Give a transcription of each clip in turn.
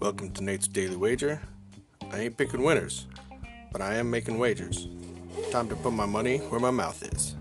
Welcome to Nate's Daily Wager. I ain't picking winners, but I am making wagers. Time to put my money where my mouth is.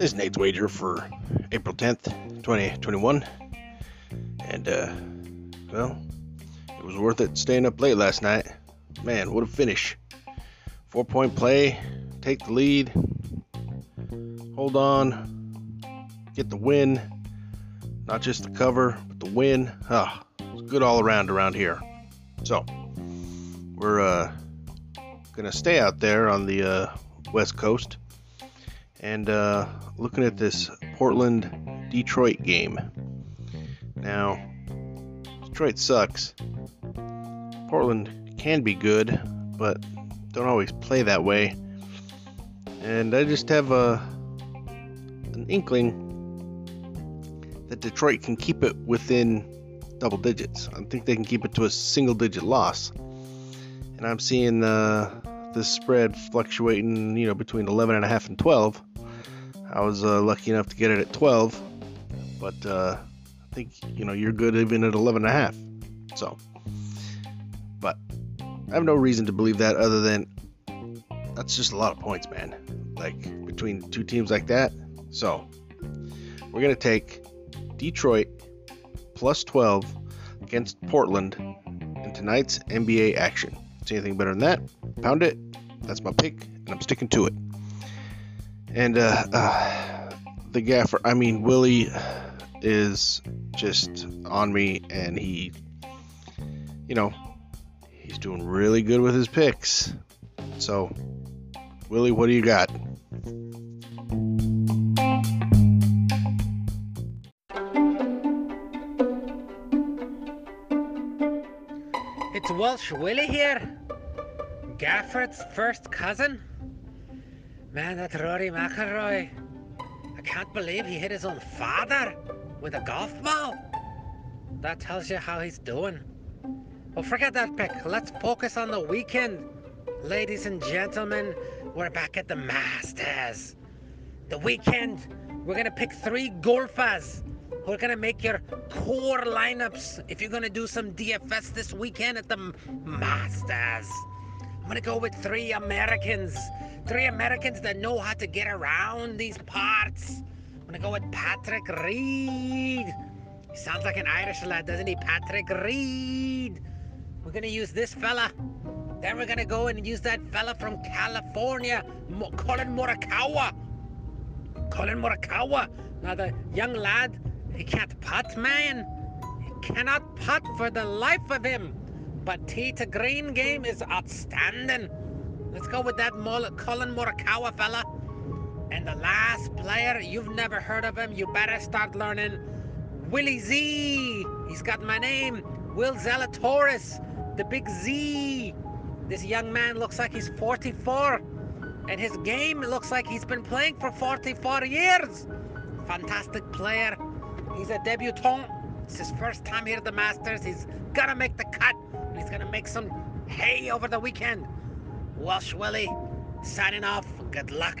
This is Nate's Wager for April 10th, 2021. And, uh, well, was worth it staying up late last night. Man, what a finish. Four point play, take the lead, hold on, get the win. Not just the cover, but the win. Ah, it's good all around around here. So, we're uh, gonna stay out there on the uh, west coast and uh, looking at this Portland Detroit game. Now, Detroit sucks. Portland can be good, but don't always play that way. And I just have a an inkling that Detroit can keep it within double digits. I think they can keep it to a single digit loss. And I'm seeing the this spread fluctuating, you know, between 11 and a half and 12. I was uh, lucky enough to get it at 12, but uh, I think you know you're good even at 11 and a half. So, I have no reason to believe that other than that's just a lot of points, man. Like between two teams like that. So, we're gonna take Detroit plus 12 against Portland in tonight's NBA action. See anything better than that? Pound it. That's my pick, and I'm sticking to it. And uh, uh, the gaffer, I mean, Willie is just on me, and he, you know, he's doing really good with his picks. So, Willie, what do you got? It's Welsh Willie here. Gafford's first cousin. Man, that Rory McIlroy. I can't believe he hit his own father with a golf ball. That tells you how he's doing. Well, forget that pick. Let's focus on the weekend. Ladies and gentlemen, we're back at the Masters. The weekend, we're going to pick three golfers who are going to make your core lineups if you're going to do some DFS this weekend at the Masters. I'm going to go with three Americans. Three Americans that know how to get around these parts. I'm going to go with Patrick Reed. He sounds like an Irish lad, doesn't he? Patrick Reed. We're to use this fella. Then we're to go and use that fella from California, Mo- Collin Morikawa. Collin Morikawa. Now, the young lad, he can't putt, man. He cannot putt for the life of him. But tee to green game is outstanding. Let's go with that Collin Morikawa fella. And the last player, you've never heard of him, you better start learning. Willie Z. He's got my name. Will Zalatoris, the big Z. This young man looks like he's 44. And his game looks like he's been playing for 44 years. Fantastic player. He's a debutant. It's his first time here at the Masters. He's gonna make the cut. And he's gonna make some hay over the weekend. Welsh Willie, signing off. Good luck.